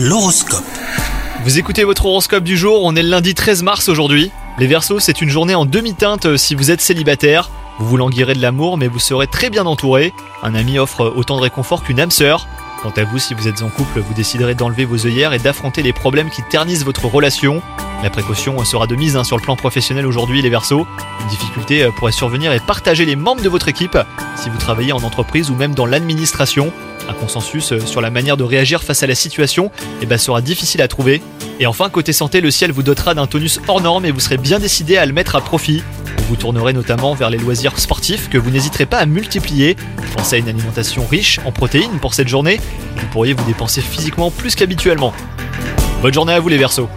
L'horoscope. Vous écoutez votre horoscope du jour, on est le lundi 13 mars aujourd'hui. Les Verseaux, c'est une journée en demi-teinte euh, si vous êtes célibataire. Vous vous languirez de l'amour, mais vous serez très bien entouré. Un ami offre autant de réconfort qu'une âme sœur. Quant à vous, si vous êtes en couple, vous déciderez d'enlever vos œillères et d'affronter les problèmes qui ternissent votre relation. La précaution sera de mise hein, sur le plan professionnel aujourd'hui, les Verseaux. Une difficulté euh, pourrait survenir et partager les membres de votre équipe si vous travaillez en entreprise ou même dans l'administration. Un consensus euh, sur la manière de réagir face à la situation eh ben, sera difficile à trouver. Et enfin, côté santé, le ciel vous dotera d'un tonus hors norme et vous serez bien décidé à le mettre à profit. Vous vous tournerez notamment vers les loisirs sportifs que vous n'hésiterez pas à multiplier. Pensez à une alimentation riche en protéines pour cette journée. Vous pourriez vous dépenser physiquement plus qu'habituellement. Bonne journée à vous les Verseaux